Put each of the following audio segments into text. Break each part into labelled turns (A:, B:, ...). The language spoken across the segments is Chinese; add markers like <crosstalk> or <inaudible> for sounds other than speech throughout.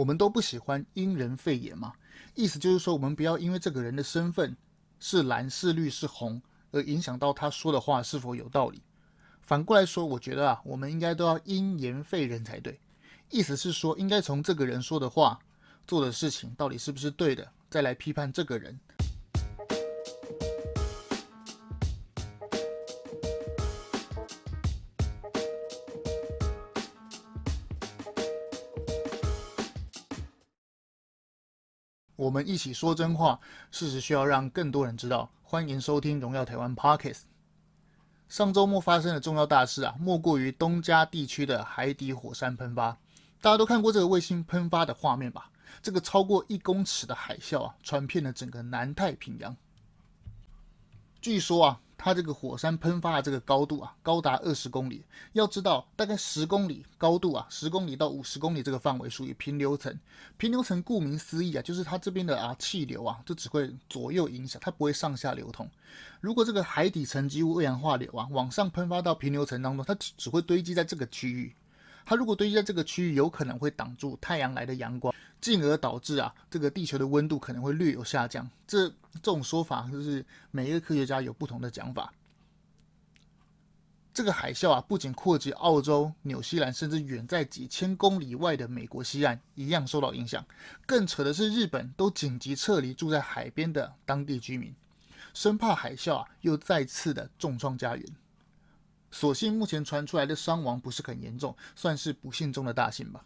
A: 我们都不喜欢因人废言嘛，意思就是说，我们不要因为这个人的身份是蓝是绿是红，而影响到他说的话是否有道理。反过来说，我觉得啊，我们应该都要因言废人才对。意思是说，应该从这个人说的话、做的事情到底是不是对的，再来批判这个人。我们一起说真话，事实需要让更多人知道。欢迎收听《荣耀台湾》pocket。上周末发生的重要大事啊，莫过于东加地区的海底火山喷发。大家都看过这个卫星喷发的画面吧？这个超过一公尺的海啸啊，传遍了整个南太平洋。据说啊。它这个火山喷发的这个高度啊，高达二十公里。要知道，大概十公里高度啊，十公里到五十公里这个范围属于平流层。平流层顾名思义啊，就是它这边的啊气流啊，就只会左右影响，它不会上下流通。如果这个海底沉积物二氧化硫啊往上喷发到平流层当中，它只只会堆积在这个区域。它如果堆积在这个区域，有可能会挡住太阳来的阳光，进而导致啊，这个地球的温度可能会略有下降。这这种说法就是每一个科学家有不同的讲法。这个海啸啊，不仅扩及澳洲、纽西兰，甚至远在几千公里外的美国西岸一样受到影响。更扯的是，日本都紧急撤离住在海边的当地居民，生怕海啸啊又再次的重创家园。所幸目前传出来的伤亡不是很严重，算是不幸中的大幸吧。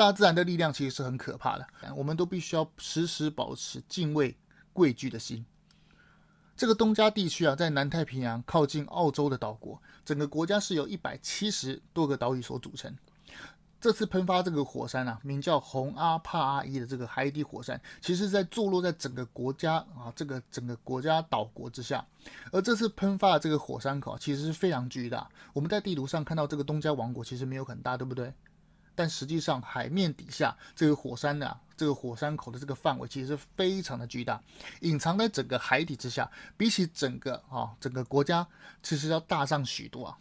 A: 大自然的力量其实是很可怕的，我们都必须要时时保持敬畏、畏惧的心。这个东加地区啊，在南太平洋靠近澳洲的岛国，整个国家是由一百七十多个岛屿所组成。这次喷发这个火山啊，名叫洪阿帕阿伊的这个海底火山，其实在坐落在整个国家啊，这个整个国家岛国之下。而这次喷发的这个火山口其实是非常巨大。我们在地图上看到这个东加王国其实没有很大，对不对？但实际上海面底下这个火山呢、这个火山口的这个范围其实是非常的巨大，隐藏在整个海底之下，比起整个啊整个国家其实要大上许多啊。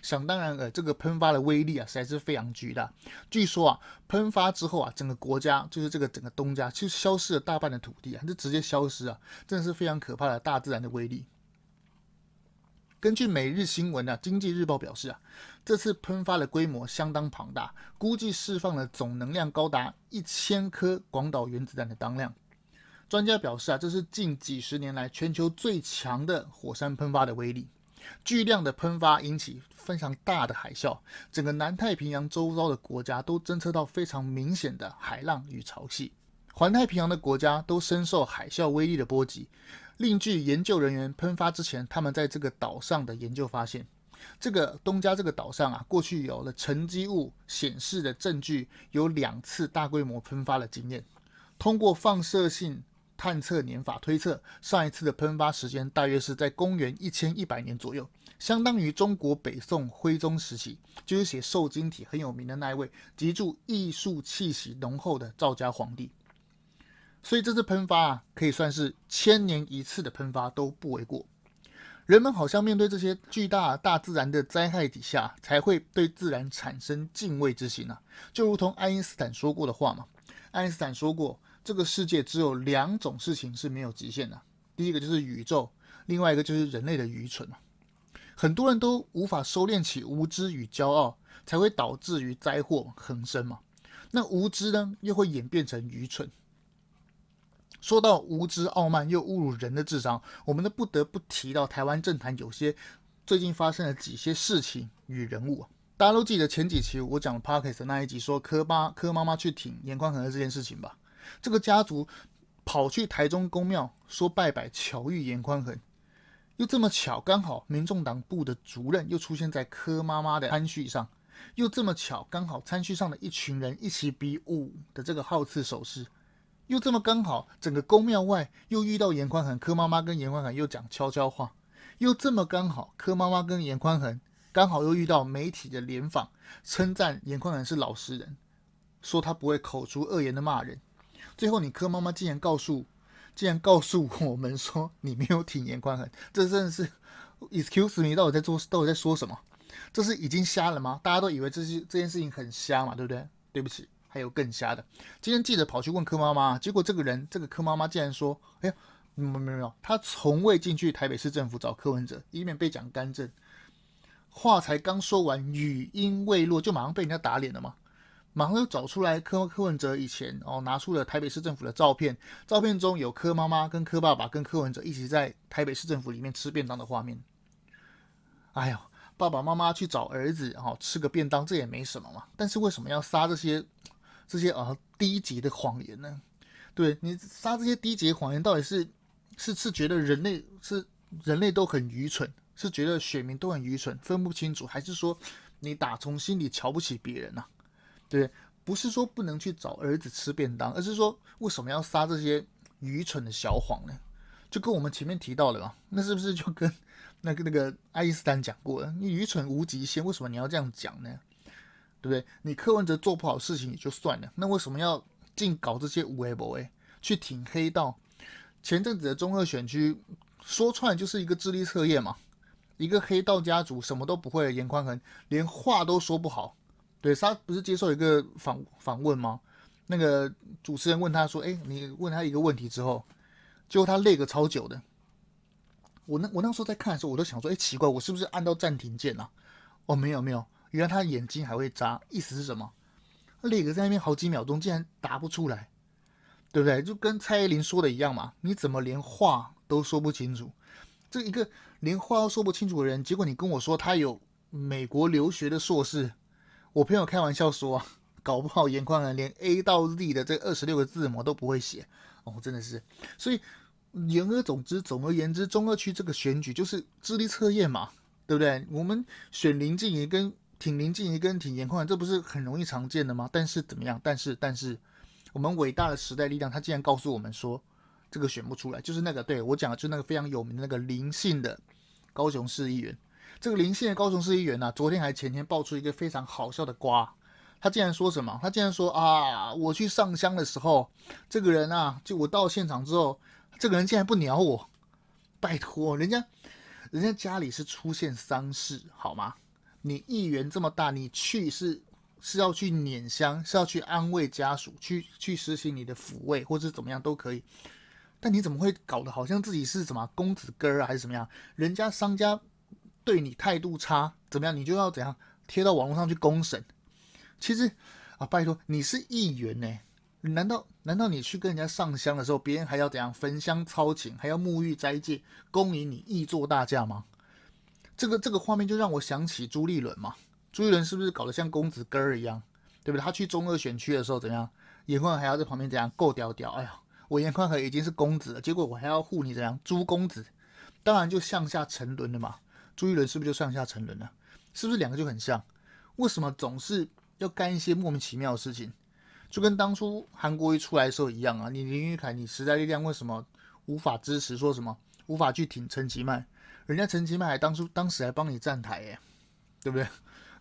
A: 想当然了，这个喷发的威力啊，实在是非常巨大。据说啊，喷发之后啊，整个国家就是这个整个东加，就消失了大半的土地啊，就直接消失啊，真的是非常可怕的大自然的威力。根据每日新闻啊，《经济日报》表示啊，这次喷发的规模相当庞大，估计释放了总能量高达一千颗广岛原子弹的当量。专家表示啊，这是近几十年来全球最强的火山喷发的威力。巨量的喷发引起非常大的海啸，整个南太平洋周遭的国家都侦测到非常明显的海浪与潮汐。环太平洋的国家都深受海啸威力的波及。另据研究人员喷发之前，他们在这个岛上的研究发现，这个东加这个岛上啊，过去有了沉积物显示的证据，有两次大规模喷发的经验。通过放射性探测年法推测，上一次的喷发时间大约是在公元一千一百年左右，相当于中国北宋徽宗时期，就是写瘦金体很有名的那一位，极具艺术气息浓厚的赵家皇帝。所以这次喷发啊，可以算是千年一次的喷发都不为过。人们好像面对这些巨大大自然的灾害底下，才会对自然产生敬畏之心啊，就如同爱因斯坦说过的话嘛，爱因斯坦说过。这个世界只有两种事情是没有极限的，第一个就是宇宙，另外一个就是人类的愚蠢。很多人都无法收敛起无知与骄傲，才会导致于灾祸横生嘛。那无知呢，又会演变成愚蠢。说到无知、傲慢又侮辱人的智商，我们都不得不提到台湾政坛有些最近发生了几些事情与人物。大家都记得前几期我讲 Podcast 的那一集，说柯巴柯妈妈去挺颜宽恒的这件事情吧。这个家族跑去台中宫庙说拜拜，巧遇颜宽恒，又这么巧，刚好民众党部的主任又出现在柯妈妈的餐叙上，又这么巧，刚好餐叙上的一群人一起比武的这个号次手势，又这么刚好，整个宫庙外又遇到严宽恒，柯妈妈跟严宽恒又讲悄悄话，又这么刚好，柯妈妈跟严宽恒刚好又遇到媒体的联访，称赞严宽恒是老实人，说他不会口出恶言的骂人。最后，你柯妈妈竟然告诉，竟然告诉我们说 <laughs> 你没有挺严宽恒，这真的是，excuse me，到底在做，到底在说什么？这是已经瞎了吗？大家都以为这是这件事情很瞎嘛，对不对？对不起，还有更瞎的。今天记者跑去问柯妈妈，结果这个人这个柯妈妈竟然说：“哎呀，没有没有没有，他从未进去台北市政府找柯文哲，以免被讲干政。”话才刚说完，语音未落，就马上被人家打脸了嘛。马上又找出来柯柯文哲以前哦拿出了台北市政府的照片，照片中有柯妈妈跟柯爸爸跟柯文哲一起在台北市政府里面吃便当的画面。哎呀，爸爸妈妈去找儿子哦吃个便当，这也没什么嘛。但是为什么要撒这些这些啊低级的谎言呢？对，你撒这些低级的谎言，到底是是是觉得人类是人类都很愚蠢，是觉得选民都很愚蠢，分不清楚，还是说你打从心里瞧不起别人呢、啊？对，不是说不能去找儿子吃便当，而是说为什么要撒这些愚蠢的小谎呢？就跟我们前面提到的嘛，那是不是就跟那个那个爱因斯坦讲过了？你愚蠢无极限，为什么你要这样讲呢？对不对？你柯文哲做不好事情也就算了，那为什么要尽搞这些无为不为去挺黑道？前阵子的中二选区说出来就是一个智力测验嘛，一个黑道家族什么都不会的颜宽恒，连话都说不好。对，他不是接受一个访访问吗？那个主持人问他说：“哎，你问他一个问题之后，结果他累个超久的。”我那我那时候在看的时候，我都想说：“哎，奇怪，我是不是按到暂停键了？”哦，没有没有，原来他眼睛还会眨，意思是什么？那个在那边好几秒钟，竟然答不出来，对不对？就跟蔡依林说的一样嘛，你怎么连话都说不清楚？这一个连话都说不清楚的人，结果你跟我说他有美国留学的硕士。我朋友开玩笑说，<laughs> 搞不好颜宽恒连 A 到 Z 的这二十六个字母都不会写哦，真的是。所以言而总之，总而言之，中二区这个选举就是智力测验嘛，对不对？我们选林静仪跟挺林静仪跟挺颜宽恒，这不是很容易常见的吗？但是怎么样？但是但是，我们伟大的时代力量，他竟然告诉我们说，这个选不出来，就是那个对我讲的，就是那个非常有名的那个林姓的高雄市议员。这个林姓的高雄市议员呢、昨天还前天爆出一个非常好笑的瓜，他竟然说什么？他竟然说啊，我去上香的时候，这个人啊，就我到现场之后，这个人竟然不鸟我，拜托，人家，人家家里是出现丧事，好吗？你议员这么大，你去是是要去拈香，是要去安慰家属，去去实行你的抚慰，或者怎么样都可以，但你怎么会搞得好像自己是什么公子哥啊，还是怎么样？人家商家。对你态度差怎么样？你就要怎样贴到网络上去公审？其实啊，拜托，你是议员呢，难道难道你去跟人家上香的时候，别人还要怎样焚香操请，还要沐浴斋戒，恭迎你议座大驾吗？这个这个画面就让我想起朱立伦嘛。朱立伦是不是搞得像公子哥儿一样，对不对？他去中二选区的时候怎样？颜宽还要在旁边怎样够屌屌？哎呀，我颜宽和已经是公子了，结果我还要护你怎样？朱公子，当然就向下沉沦了嘛。朱一伦是不是就向下沉沦了？是不是两个就很像？为什么总是要干一些莫名其妙的事情？就跟当初韩国瑜出来的时候一样啊！你林育凯，你时代力量为什么无法支持？说什么无法去挺陈其迈？人家陈其迈还当初当时还帮你站台耶，对不对？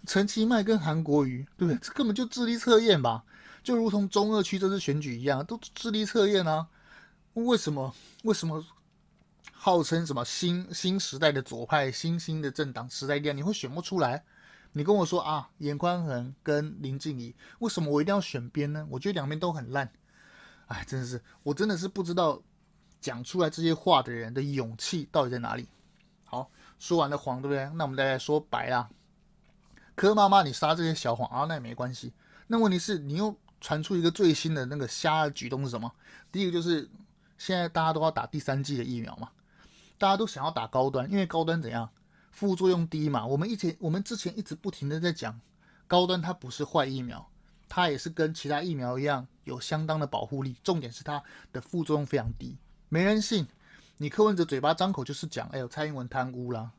A: 陈其迈跟韩国瑜，对不对？这根本就智力测验吧？就如同中二区这次选举一样，都智力测验啊！为什么？为什么？号称什么新新时代的左派新兴的政党时代力量，你会选不出来？你跟我说啊，严宽恒跟林静怡，为什么我一定要选边呢？我觉得两边都很烂。哎，真的是，我真的是不知道讲出来这些话的人的勇气到底在哪里。说完了黄，对不对？那我们再来说白啦。柯妈妈，你撒这些小谎啊，那也没关系。那问题是，你又传出一个最新的那个瞎的举动是什么？第一个就是现在大家都要打第三剂的疫苗嘛。大家都想要打高端，因为高端怎样，副作用低嘛。我们以前我们之前一直不停的在讲，高端它不是坏疫苗，它也是跟其他疫苗一样有相当的保护力。重点是它的副作用非常低，没人信。你柯文哲嘴巴张口就是讲，哎呦，蔡英文贪污啦，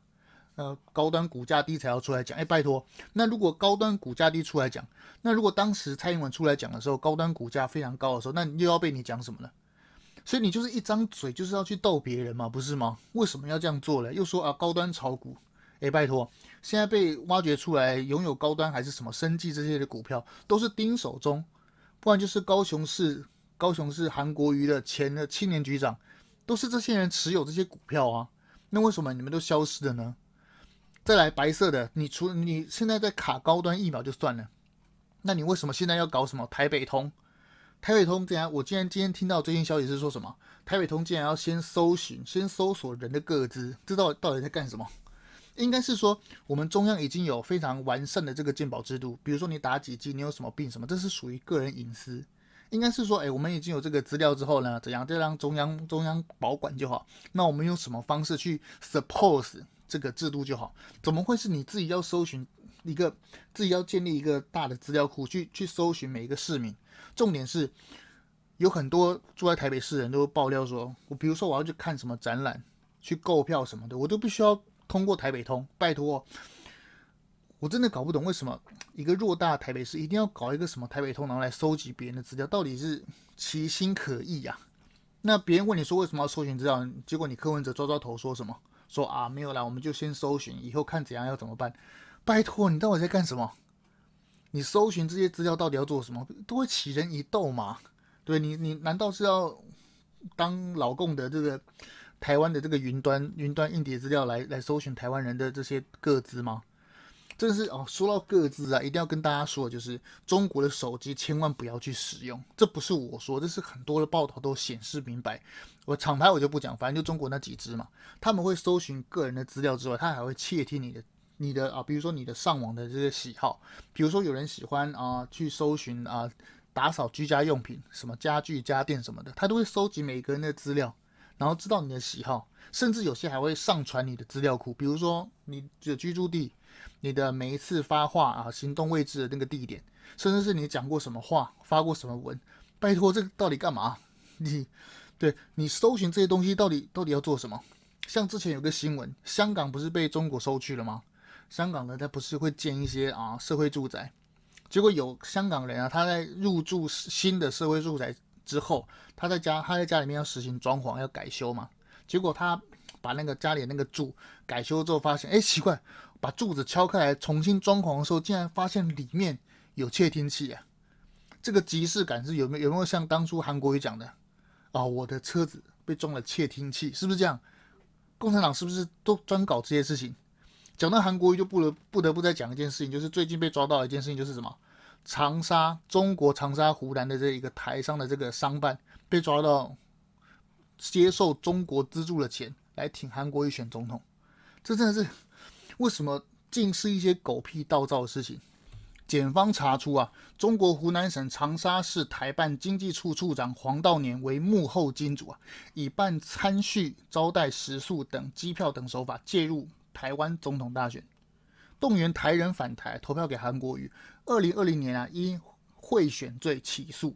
A: 呃，高端股价低才要出来讲。哎，拜托，那如果高端股价低出来讲，那如果当时蔡英文出来讲的时候，高端股价非常高的时候，那你又要被你讲什么呢？所以你就是一张嘴，就是要去逗别人嘛，不是吗？为什么要这样做呢？又说啊，高端炒股，哎，拜托，现在被挖掘出来拥有高端还是什么生计这些的股票，都是丁手中，不然就是高雄市高雄市韩国瑜的前的青年局长，都是这些人持有这些股票啊。那为什么你们都消失了呢？再来白色的，你除你现在在卡高端疫苗就算了，那你为什么现在要搞什么台北通？台北通竟然，我竟然今天听到最新消息是说什么？台北通竟然要先搜寻，先搜索人的个资，这到到底在干什么？应该是说，我们中央已经有非常完善的这个鉴保制度，比如说你打几剂，你有什么病什么，这是属于个人隐私。应该是说，哎，我们已经有这个资料之后呢，怎样就让中央中央保管就好。那我们用什么方式去 suppose 这个制度就好？怎么会是你自己要搜寻一个，自己要建立一个大的资料库去去搜寻每一个市民？重点是，有很多住在台北市人都爆料说，我比如说我要去看什么展览，去购票什么的，我都必须要通过台北通。拜托。我真的搞不懂为什么一个偌大台北市一定要搞一个什么台北通，然后来收集别人的资料，到底是其心可疑呀？那别人问你说为什么要搜寻资料，结果你柯文哲抓抓头说什么？说啊没有啦，我们就先搜寻，以后看怎样要怎么办。拜托你到底在干什么？你搜寻这些资料到底要做什么？都会起人疑窦嘛？对你，你难道是要当老共的这个台湾的这个云端云端硬碟资料来来搜寻台湾人的这些个资吗？真是哦，说到各自啊，一定要跟大家说，就是中国的手机千万不要去使用。这不是我说，这是很多的报道都显示明白。我厂牌我就不讲，反正就中国那几只嘛，他们会搜寻个人的资料之外，他还会窃听你的你的啊，比如说你的上网的这些喜好，比如说有人喜欢啊去搜寻啊打扫居家用品，什么家具家电什么的，他都会收集每个人的资料，然后知道你的喜好，甚至有些还会上传你的资料库，比如说你的居住地。你的每一次发话啊，行动位置的那个地点，甚至是你讲过什么话，发过什么文，拜托，这到底干嘛？你对你搜寻这些东西到底到底要做什么？像之前有个新闻，香港不是被中国收去了吗？香港呢，他不是会建一些啊社会住宅，结果有香港人啊，他在入住新的社会住宅之后，他在家他在家里面要实行装潢要改修嘛，结果他把那个家里那个柱改修之后，发现哎奇怪。把柱子敲开来重新装潢的时候，竟然发现里面有窃听器啊！这个即视感是有没有有没有像当初韩国瑜讲的啊、哦？我的车子被装了窃听器，是不是这样？共产党是不是都专搞这些事情？讲到韩国瑜，就不得不得不再讲一件事情，就是最近被抓到的一件事情，就是什么？长沙中国长沙湖南的这一个台商的这个商办被抓到接受中国资助的钱来挺韩国瑜选总统，这真的是。为什么尽是一些狗屁倒灶的事情？检方查出啊，中国湖南省长沙市台办经济处处长黄道年为幕后金主啊，以办餐叙、招待食宿等机票等手法介入台湾总统大选，动员台人返台投票给韩国瑜。二零二零年啊，因贿选罪起诉，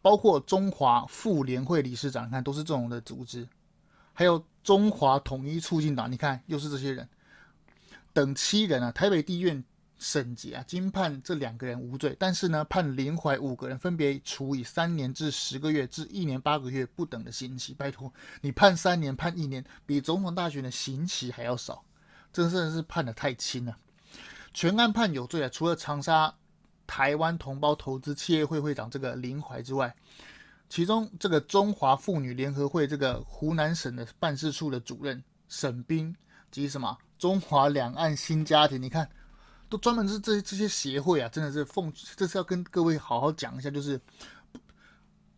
A: 包括中华妇联会理事长，你看都是这种的组织，还有中华统一促进党，你看又是这些人。等七人啊，台北地院审结啊，经判这两个人无罪，但是呢，判林怀五个人分别处以三年至十个月至一年八个月不等的刑期。拜托，你判三年判一年，比总统大选的刑期还要少，这真的是判得太轻了。全案判有罪啊，除了长沙台湾同胞投资企业会会长这个林怀之外，其中这个中华妇女联合会这个湖南省的办事处的主任沈彬及什么？中华两岸新家庭，你看，都专门是这这些协会啊，真的是奉，这是要跟各位好好讲一下，就是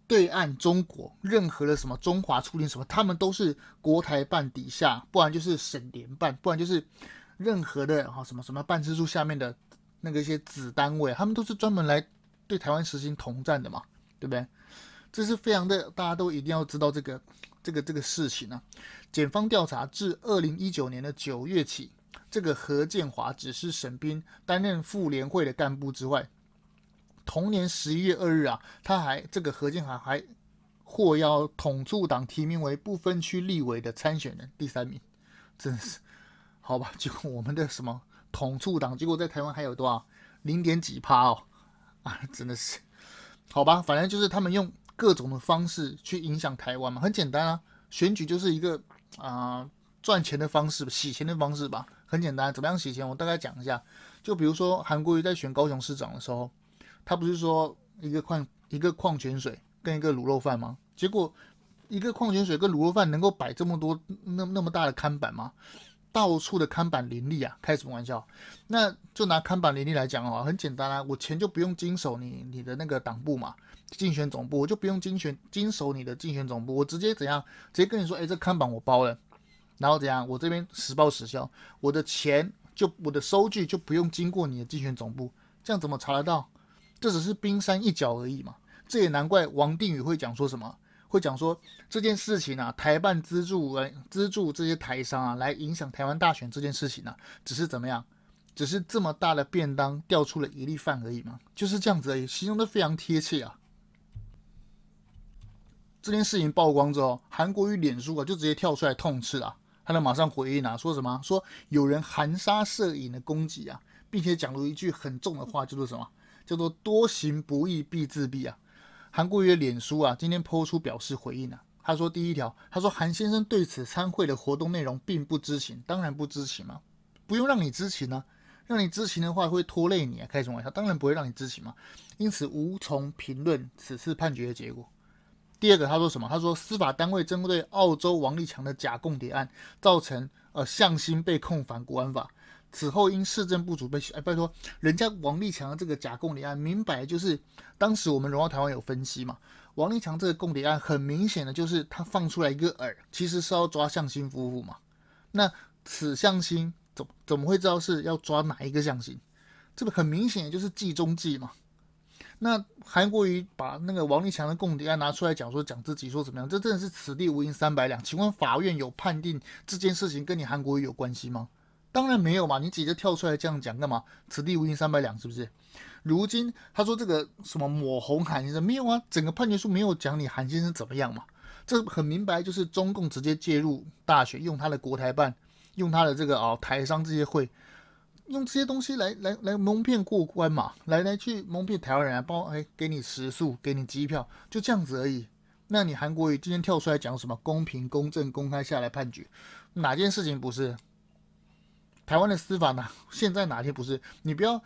A: 对岸中国任何的什么中华促进什么，他们都是国台办底下，不然就是省联办，不然就是任何的啊什么什么办事处下面的那个一些子单位，他们都是专门来对台湾实行统战的嘛，对不对？这是非常的，大家都一定要知道这个。这个这个事情、啊，检方调查至二零一九年的九月起，这个何建华只是沈彬担任妇联会的干部之外，同年十一月二日啊，他还这个何建华还获邀统促党提名为不分区立委的参选人第三名，真的是好吧？结果我们的什么统促党，结果在台湾还有多少零点几趴哦啊，真的是好吧？反正就是他们用。各种的方式去影响台湾嘛，很简单啊，选举就是一个啊、赚钱的方式，洗钱的方式吧，很简单。怎么样洗钱？我大概讲一下。就比如说韩国瑜在选高雄市长的时候，他不是说一个矿一个矿泉水跟一个卤肉饭吗？结果一个矿泉水跟卤肉饭能够摆这么多那那么大的看板吗？到处的看板林立啊，开什么玩笑？那就拿看板林立来讲哦，很简单啊，我钱就不用经手你你的那个党部嘛，竞选总部，我就不用经选经手你的竞选总部，我直接怎样？直接跟你说，哎，这看板我包了，然后怎样？我这边实报实销，我的钱就我的收据就不用经过你的竞选总部，这样怎么查得到？这只是冰山一角而已嘛。这也难怪王定宇会讲说什么。会讲说这件事情啊，台办资助来资助这些台商啊，来影响台湾大选这件事情呢、啊，只是怎么样？只是这么大的便当掉出了一粒饭而已嘛，就是这样子而已，形容的非常贴切啊。这件事情曝光之后，韩国瑜脸书啊就直接跳出来痛斥啊，他就马上回应啊，说什么？说有人含沙射影的攻击啊，并且讲了一句很重的话，叫做什么？叫做多行不义必自毙啊。韩国瑜的脸书啊，今天 po 出表示回应啊。他说第一条，他说韩先生对此参会的活动内容并不知情，当然不知情嘛，不用让你知情啊，让你知情的话会拖累你啊，开什么玩笑？当然不会让你知情嘛，因此无从评论此次判决的结果。第二个他说什么？他说司法单位针对澳洲王立强的假共谍案，造成呃向心被控反国安法。此后因市政不足被哎，拜托，人家王立强这个假共谍案，明摆就是当时我们荣耀台湾有分析嘛，王立强这个共谍案很明显的就是他放出来一个饵，其实是要抓向心夫妇嘛。那此向心怎怎么会知道是要抓哪一个向心？这个很明显就是计中计嘛。那韩国瑜把那个王立强的供谍案拿出来讲说，讲自己说怎么样？这真的是此地无银三百两。请问法院有判定这件事情跟你韩国瑜有关系吗？当然没有嘛，你直接跳出来这样讲干嘛？此地无银三百两，是不是？如今他说这个什么抹红韩先生没有啊，整个判决书没有讲你韩先生怎么样嘛？这很明白就是中共直接介入大选，用他的国台办，用他的这个哦台商这些会，用这些东西来来来蒙骗过关嘛，来来去蒙骗台湾人，包哎给你食宿，给你机票，就这样子而已。那你韩国瑜今天跳出来讲什么公平公正公开下来判决，哪件事情不是？台湾的司法呢？现在哪天不是？你不要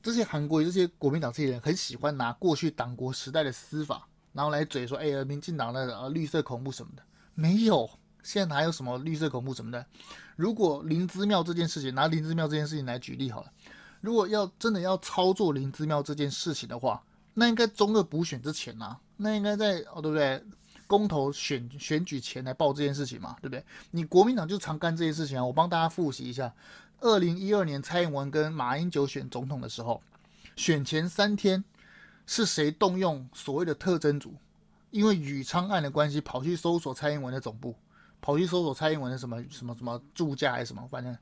A: 这些韩国这些国民党这些人很喜欢拿过去党国时代的司法，然后来嘴说：“哎呀，民进党的呃绿色恐怖什么的，没有。现在哪有什么绿色恐怖什么的？如果林姿妙这件事情，拿林姿妙这件事情来举例好了。如果要真的要操作林姿妙这件事情的话，那应该中二补选之前呐、啊，那应该在哦，对不对？公投选选举前来报这件事情嘛，对不对？你国民党就常干这件事情啊！我帮大家复习一下：二零一二年蔡英文跟马英九选总统的时候，选前三天是谁动用所谓的特侦组？因为宇昌案的关系，跑去搜索蔡英文的总部，跑去搜索蔡英文的什么什么什么住家还是什么？反正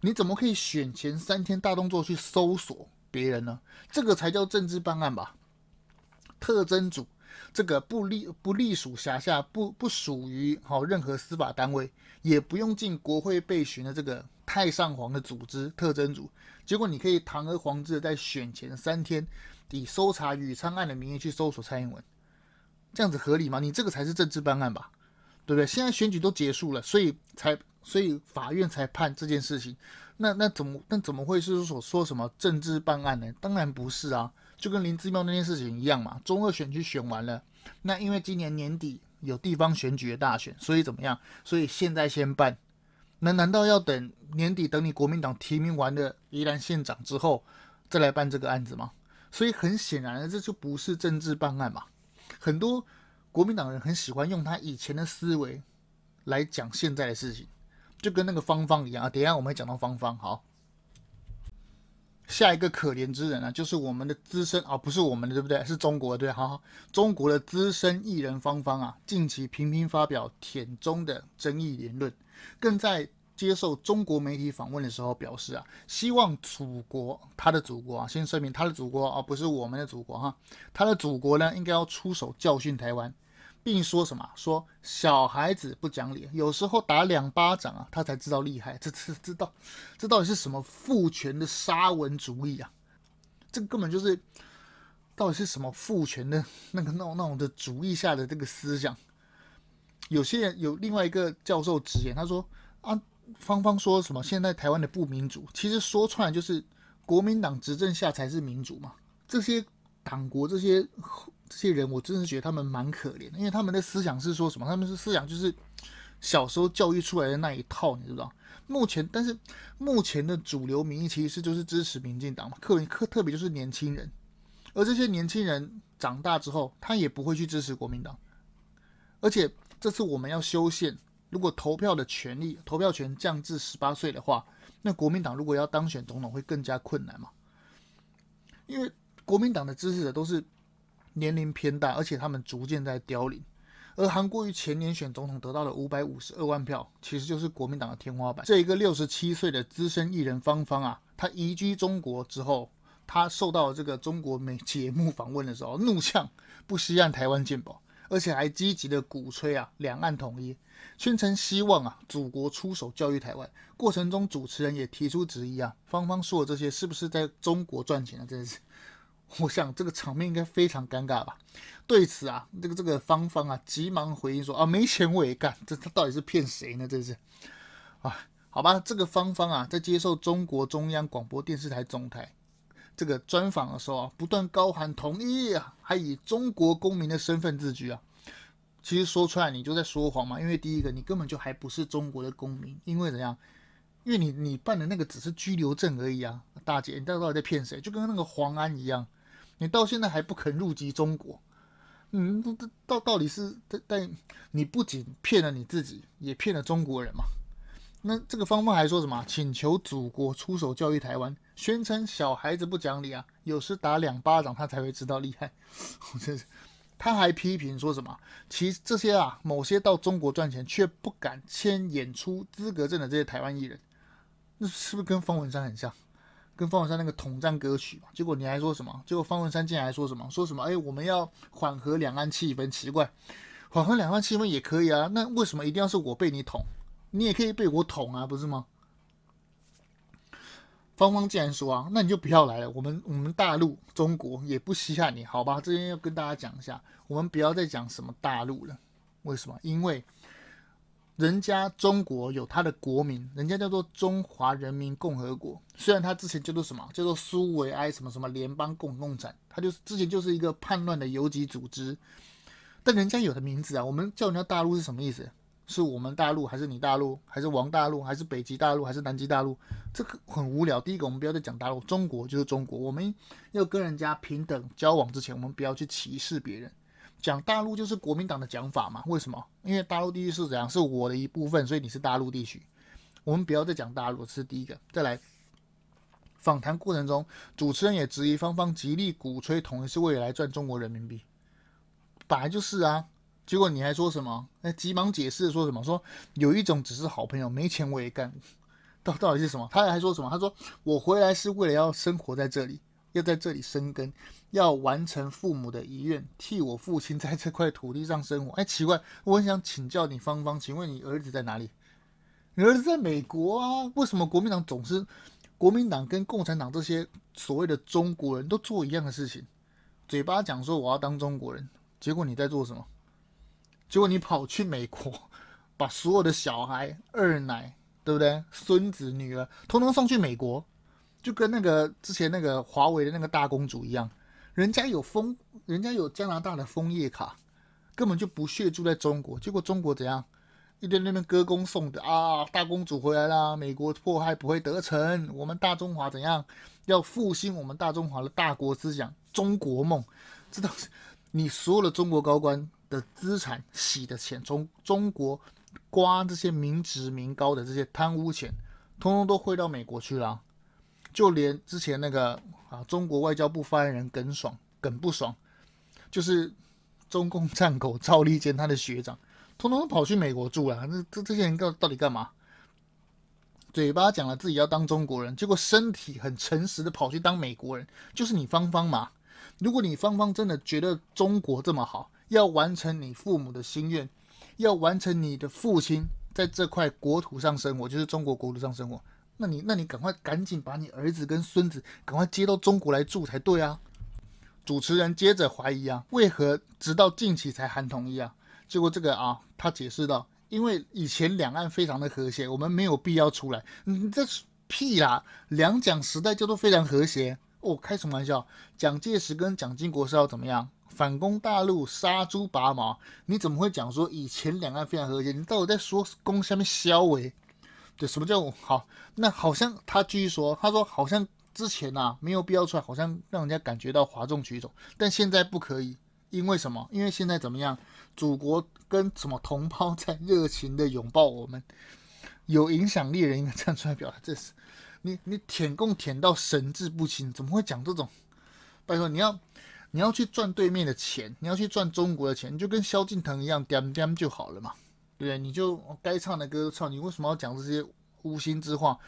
A: 你怎么可以选前三天大动作去搜索别人呢？这个才叫政治办案吧？特侦组。这个不隶不隶属辖下，不不属于好任何司法单位，也不用进国会备询的这个太上皇的组织特侦组，结果你可以堂而皇之的在选前三天，以搜查宇昌案的名义去搜索蔡英文，这样子合理吗？你这个才是政治办案吧，对不对？现在选举都结束了，所以才所以法院才判这件事情，那那怎么那怎么会是所说什么政治办案呢？当然不是啊。就跟林志妙那件事情一样嘛，中二选区选完了，那因为今年年底有地方选举的大选，所以怎么样？所以现在先办，那难道要等年底等你国民党提名完的宜兰县长之后再来办这个案子吗？所以很显然的，这就不是政治办案嘛。很多国民党人很喜欢用他以前的思维来讲现在的事情，就跟那个芳芳一样啊。等一下我们会讲到芳芳，好。下一个可怜之人啊，就是我们的资深啊，不是我们的，对不对？是中国的，对，好好，中国的资深艺人芳芳啊，近期频频发表舔中的争议言论，更在接受中国媒体访问的时候表示啊，希望祖国，他的祖国啊，先声明他的祖国啊，不是我们的祖国哈，他的祖国呢，应该要出手教训台湾。并说什么？说小孩子不讲理，有时候打两巴掌啊，他才知道厉害。这这这到这到底是什么父权的沙文主义啊？这根本就是到底是什么父权的那个那种那种的主义下的这个思想？有些人有另外一个教授直言，他说啊，芳芳说什么现在台湾的不民主，其实说穿了就是国民党执政下才是民主嘛。这些党国这些。这些人，我真是觉得他们蛮可怜的，因为他们的思想是说什么？他们是思想就是小时候教育出来的那一套，你知道？目前，但是目前的主流民意其实就是支持民进党嘛，特特特别就是年轻人，而这些年轻人长大之后，他也不会去支持国民党，而且这次我们要修宪，如果投票的权利、投票权降至十八岁的话，那国民党如果要当选总统会更加困难嘛，因为国民党的支持者都是年龄偏大，而且他们逐渐在凋零。而韩国瑜前年选总统得到了五百五十二万票，其实就是国民党的天花板。这一个六十七岁的资深艺人芳芳啊，他移居中国之后，他受到这个中国美节目访问的时候，怒呛不惜让台湾健保，而且还积极的鼓吹啊两岸统一，宣称希望啊祖国出手教育台湾。过程中主持人也提出质疑啊，芳芳说的这些是不是在中国赚钱啊？真是。我想这个场面应该非常尴尬吧？对此啊，这个这个芳芳啊，急忙回应说啊，没钱我也干，这他到底是骗谁呢？这是啊，好吧，这个芳芳啊，在接受中国中央广播电视台总台这个专访的时候啊，不断高喊同意啊，还以中国公民的身份自居啊。其实说出来你就在说谎嘛，因为第一个你根本就还不是中国的公民，因为怎样？因为你你办的那个只是居留证而已啊，大姐，你到底在骗谁？就跟那个黄安一样。你到现在还不肯入籍中国，嗯，到到底是但但你不仅骗了你自己，也骗了中国人嘛？那这个方方还说什么？请求祖国出手教育台湾，宣称小孩子不讲理啊，有时打两巴掌他才会知道厉害。<laughs> 真是，他还批评说什么？其实这些啊，某些到中国赚钱却不敢签演出资格证的这些台湾艺人，那是不是跟方文山很像？跟方文山那个统战歌曲嘛，结果你还说什么？结果方文山竟然还说什么？说什么？哎，我们要缓和两岸气氛，奇怪，缓和两岸气氛也可以啊，那为什么一定要是我被你捅？你也可以被我捅啊，不是吗？芳芳竟然说啊，那你就不要来了，我们我们大陆中国也不稀罕你，好吧？这边要跟大家讲一下，我们不要再讲什么大陆了，为什么？因为。人家中国有他的国民，人家叫做中华人民共和国。虽然他之前叫做什么，叫做苏维埃什么什么联邦共共产，他就是之前就是一个叛乱的游击组织。但人家有的名字啊，我们叫人家大陆是什么意思？是我们大陆，还是你大陆，还是王大陆，还是北极大陆，还是南极大陆？这个很无聊。第一个，我们不要再讲大陆，中国就是中国。我们要跟人家平等交往之前，我们不要去歧视别人。讲大陆就是国民党的讲法嘛？为什么？因为大陆地区是怎样？是我的一部分，所以你是大陆地区。我们不要再讲大陆，这是第一个。再来，访谈过程中，主持人也质疑芳芳极力鼓吹统一是为了来赚中国人民币，本来就是啊。结果你还说什么？哎，急忙解释说什么？说有一种只是好朋友，没钱我也干。<laughs> 到到底是什么？他还说什么？他说我回来是为了要生活在这里。要在这里生根，要完成父母的遗愿，替我父亲在这块土地上生活。哎，奇怪，我很想请教你芳芳，请问你儿子在哪里？你儿子在美国啊？为什么国民党总是国民党跟共产党这些所谓的中国人都做一样的事情？嘴巴讲说我要当中国人，结果你在做什么？结果你跑去美国，把所有的小孩、二奶，对不对？孙子、女儿，通通送去美国。就跟那个之前那个华为的那个大公主一样，人家有枫，人家有加拿大的枫叶卡，根本就不屑住在中国。结果中国怎样？一边那边歌功颂德啊，大公主回来啦，美国迫害不会得逞，我们大中华怎样？要复兴我们大中华的大国思想，中国梦。这都是你所有的中国高官的资产洗的钱，从中国刮这些民脂民膏的这些贪污钱，通通都汇到美国去了。就连之前那个啊，中国外交部发言人耿爽、耿不爽，就是中共战狗赵立坚他的学长，通通都跑去美国住了。那这这些人到到底干嘛？嘴巴讲了自己要当中国人，结果身体很诚实的跑去当美国人，就是你芳芳嘛。如果你芳芳真的觉得中国这么好，要完成你父母的心愿，要完成你的父亲在这块国土上生活，就是中国国土上生活。那你，那你赶快赶紧把你儿子跟孙子赶快接到中国来住才对啊！主持人接着怀疑啊，为何直到近期才喊统一啊？结果这个啊，他解释道，因为以前两岸非常的和谐，我们没有必要出来。你这是屁啦！两蒋时代就都非常和谐哦，开什么玩笑？蒋介石跟蒋经国是要怎么样反攻大陆，杀猪拔毛，你怎么会讲说以前两岸非常和谐？你到底在说攻下面消为？对，什么叫好？那好像他继续说，他说好像之前呐、啊、没有必要出来，好像让人家感觉到哗众取宠，但现在不可以，因为什么？因为现在怎么样？祖国跟什么同胞在热情的拥抱我们，有影响力的人应该站出来表达，这是你你舔共舔到神志不清，怎么会讲这种？拜托，你要你要去赚对面的钱，你要去赚中国的钱，你就跟萧敬腾一样，掂掂就好了嘛，对？你就该唱的歌唱，你为什么要讲这些无心之话？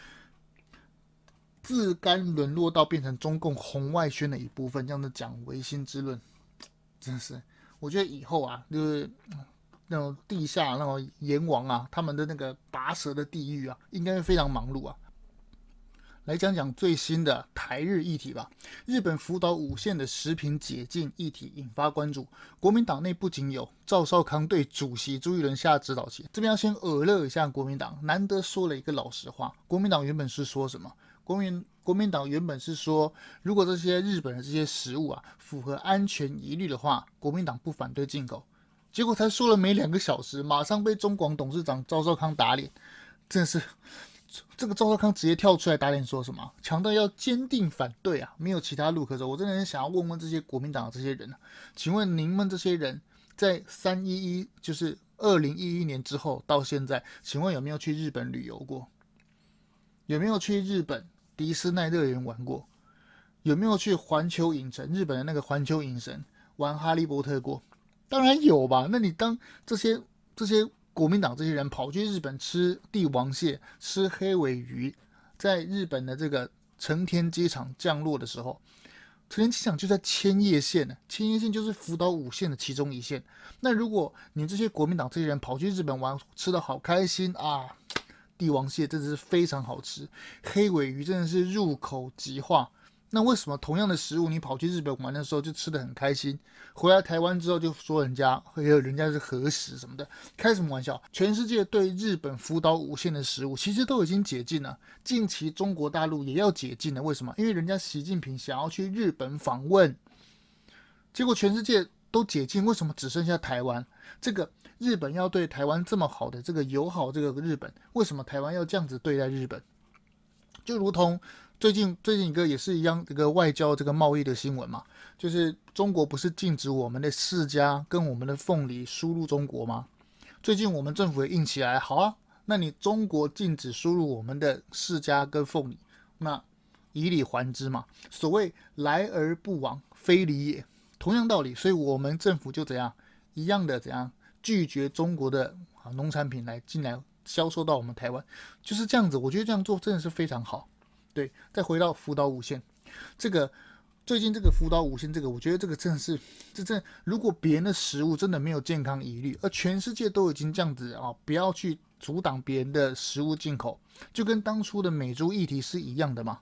A: 自甘沦落到变成中共红外宣的一部分，这样子讲唯心之论，<tsk> 真是，我觉得以后啊，就是那种地下那种阎王啊，他们的那个拔舌的地狱啊，应该会非常忙碌啊。来讲讲最新的台日议题吧。日本福岛五县的食品解禁议题引发关注。国民党内不仅有赵少康对主席朱立伦下指导棋，这边要先耳乐一下国民党，难得说了一个老实话。国民党原本是说什么？国民国民党原本是说，如果这些日本的这些食物啊符合安全疑虑的话，国民党不反对进口。结果才说了没两个小时，马上被中广董事长赵少康打脸，真是。这个赵少康直接跳出来打脸，说什么？强调要坚定反对啊，没有其他路可走。我真的很想要问问这些国民党的这些人啊，请问你们这些人在三一一，就是二零一一年之后到现在，请问有没有去日本旅游过？有没有去日本迪斯奈乐园玩过？有没有去环球影城，日本的那个环球影城玩哈利波特过？当然有吧？那你当这些这些。国民党这些人跑去日本吃帝王蟹、吃黑尾鱼，在日本的这个成田机场降落的时候，成田机场就在千叶县呢。千叶县就是福岛五县的其中一县。那如果你这些国民党这些人跑去日本玩，吃的好开心啊！帝王蟹真的是非常好吃，黑尾鱼真的是入口即化。那为什么同样的食物，你跑去日本玩的时候就吃得很开心，回来台湾之后就说人家，还有人家是核食什么的，开什么玩笑？全世界对日本福岛五县的食物其实都已经解禁了，近期中国大陆也要解禁了。为什么？因为人家习近平想要去日本访问，结果全世界都解禁，为什么只剩下台湾？这个日本要对台湾这么好的这个友好，这个日本为什么台湾要这样子对待日本？就如同。最近最近一个也是一样，这个外交这个贸易的新闻嘛，就是中国不是禁止我们的释迦跟我们的凤梨输入中国吗？最近我们政府也硬起来，好啊，那你中国禁止输入我们的释迦跟凤梨，那以礼还之嘛。所谓来而不往非礼也，同样道理，所以我们政府就怎样一样的怎样拒绝中国的啊农产品来进来销售到我们台湾，就是这样子。我觉得这样做真的是非常好。对，再回到福岛五县，这个最近这个福岛五县，这个我觉得这个真的是，这真如果别人的食物真的没有健康疑虑，而全世界都已经这样子啊，不要去阻挡别人的食物进口，就跟当初的美猪议题是一样的嘛。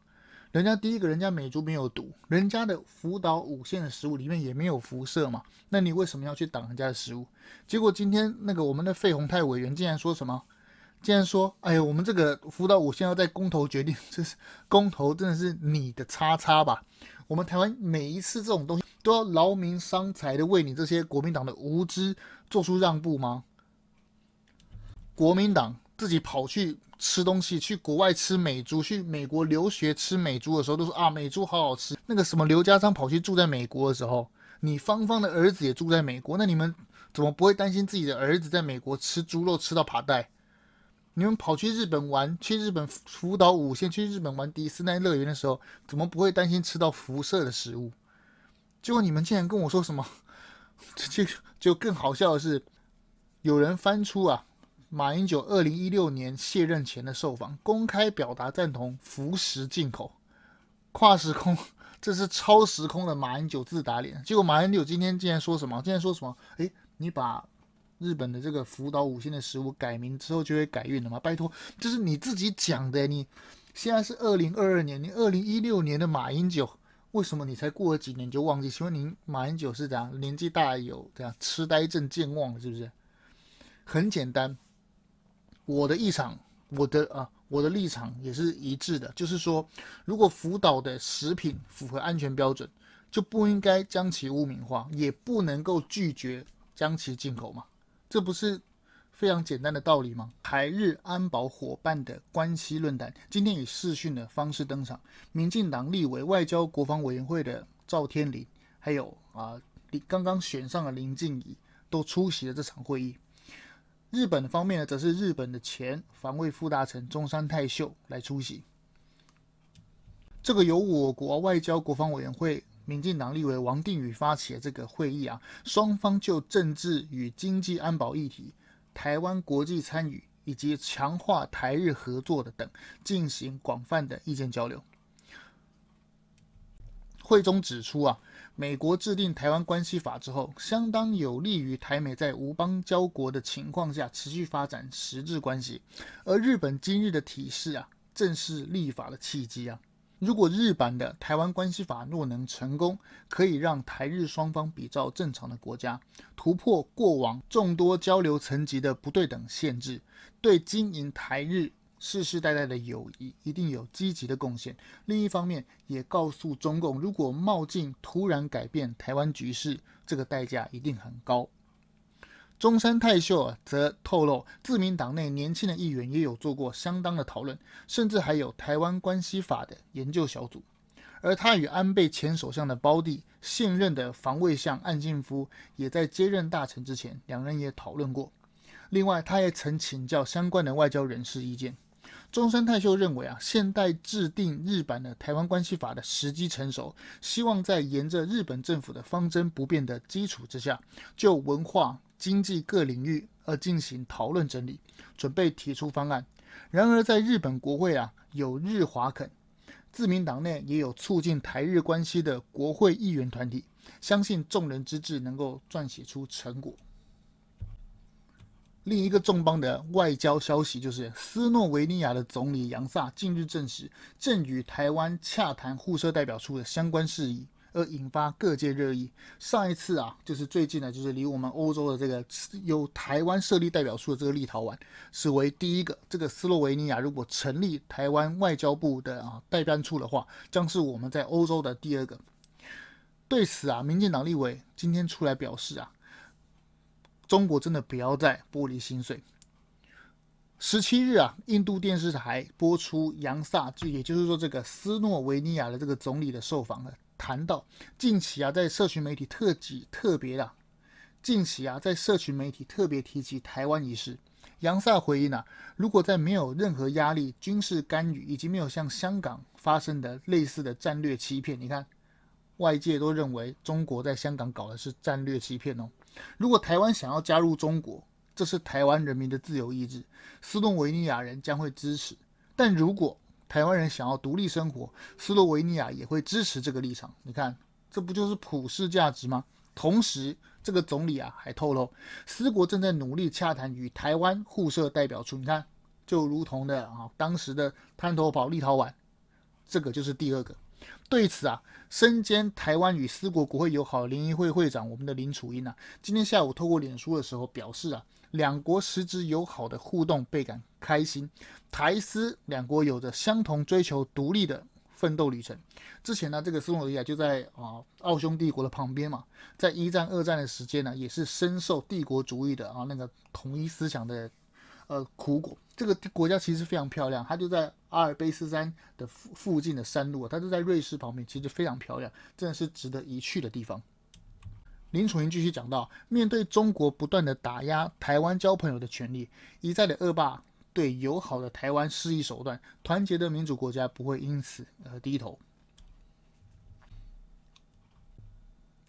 A: 人家第一个人家美猪没有毒，人家的福岛五县的食物里面也没有辐射嘛，那你为什么要去挡人家的食物？结果今天那个我们的费宏泰委员竟然说什么？竟然说：“哎呦，我们这个辅导五县要在公投决定，这是公投，真的是你的叉叉吧？我们台湾每一次这种东西都要劳民伤财的为你这些国民党的无知做出让步吗？国民党自己跑去吃东西，去国外吃美猪，去美国留学吃美猪的时候，都说啊，美猪好好吃。那个什么刘家昌跑去住在美国的时候，你芳芳的儿子也住在美国，那你们怎么不会担心自己的儿子在美国吃猪肉吃到爬带？”你们跑去日本玩，去日本福岛五线，去日本玩迪士尼乐园的时候，怎么不会担心吃到辐射的食物？结果你们竟然跟我说什么？<laughs> 就就更好笑的是，有人翻出啊，马英九二零一六年卸任前的受访，公开表达赞同辐食进口，跨时空，这是超时空的马英九自打脸。结果马英九今天竟然说什么？竟然说什么？诶，你把。日本的这个福岛五县的食物改名之后就会改运了吗？拜托，这是你自己讲的。你现在是二零二二年，你二零一六年的马英九，为什么你才过了几年就忘记？请问您马英九是怎样？年纪大有这样痴呆症健忘是不是？很简单，我的立场，我的啊，我的立场也是一致的，就是说，如果福岛的食品符合安全标准，就不应该将其污名化，也不能够拒绝将其进口嘛？这不是非常简单的道理吗？台日安保伙伴的关系论坛今天以视讯的方式登场，民进党立委外交国防委员会的赵天麟，还有啊，刚刚选上的林静怡都出席了这场会议。日本方面呢，则是日本的前防卫副大臣中山泰秀来出席。这个由我国外交国防委员会。民进党立委王定宇发起的这个会议啊，双方就政治与经济安保议题、台湾国际参与以及强化台日合作的等进行广泛的意见交流。会中指出啊，美国制定台湾关系法之后，相当有利于台美在无邦交国的情况下持续发展实质关系，而日本今日的体制啊，正是立法的契机啊。如果日版的台湾关系法若能成功，可以让台日双方比照正常的国家，突破过往众多交流层级的不对等限制，对经营台日世世代代的友谊一定有积极的贡献。另一方面，也告诉中共，如果冒进突然改变台湾局势，这个代价一定很高。中山泰秀，则透露，自民党内年轻的议员也有做过相当的讨论，甚至还有台湾关系法的研究小组。而他与安倍前首相的胞弟，现任的防卫相岸信夫，也在接任大臣之前，两人也讨论过。另外，他也曾请教相关的外交人士意见。中山泰秀认为啊，现代制定日版的台湾关系法的时机成熟，希望在沿着日本政府的方针不变的基础之下，就文化。经济各领域而进行讨论整理，准备提出方案。然而，在日本国会啊，有日华肯，自民党内也有促进台日关系的国会议员团体，相信众人之智能够撰写出成果。另一个重磅的外交消息就是，斯洛维尼亚的总理杨萨近日证实，正与台湾洽谈互设代表处的相关事宜。而引发各界热议。上一次啊，就是最近的，就是离我们欧洲的这个有台湾设立代表处的这个立陶宛，是为第一个。这个斯洛维尼亚如果成立台湾外交部的啊代办处的话，将是我们在欧洲的第二个。对此啊，民进党立委今天出来表示啊，中国真的不要再玻璃心碎。十七日啊，印度电视台播出杨萨，就也就是说这个斯诺维尼亚的这个总理的受访了。谈到近期啊，在社群媒体特辑特别的，近期啊，在社群媒体特别提及台湾一事。杨萨回应啊，如果在没有任何压力、军事干预以及没有像香港发生的类似的战略欺骗，你看外界都认为中国在香港搞的是战略欺骗哦。如果台湾想要加入中国，这是台湾人民的自由意志，斯洛维尼亚人将会支持。但如果台湾人想要独立生活，斯洛维尼亚也会支持这个立场。你看，这不就是普世价值吗？同时，这个总理啊还透露，斯国正在努力洽谈与台湾互设代表处。你看，就如同的啊，当时的滩头堡立陶宛，这个就是第二个。对此啊，身兼台湾与斯国国会友好联谊会会长，我们的林楚英啊，今天下午透过脸书的时候表示啊。两国实质友好的互动倍感开心，台斯两国有着相同追求独立的奋斗旅程。之前呢，这个斯洛维尼亚就在啊奥匈帝国的旁边嘛，在一战、二战的时间呢，也是深受帝国主义的啊那个统一思想的呃苦果。这个国家其实非常漂亮，它就在阿尔卑斯山的附附近的山路，它就在瑞士旁边，其实非常漂亮，真的是值得一去的地方。林楚茵继续讲到，面对中国不断的打压台湾交朋友的权利，一再的恶霸对友好的台湾施以手段，团结的民主国家不会因此而低头。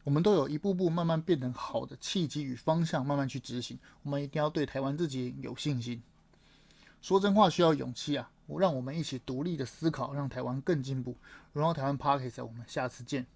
A: 我们都有一步步慢慢变成好的契机与方向，慢慢去执行。我们一定要对台湾自己有信心。说真话需要勇气啊！我让我们一起独立的思考，让台湾更进步。荣耀台湾 Podcast，我们下次见。